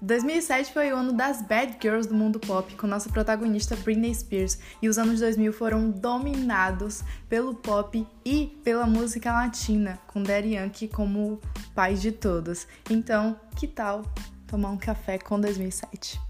2007 foi o ano das bad girls do mundo pop, com nossa protagonista Britney Spears, e os anos 2000 foram dominados pelo pop e pela música latina, com Daddy Yankee como pai de todos. Então, que tal tomar um café com 2007?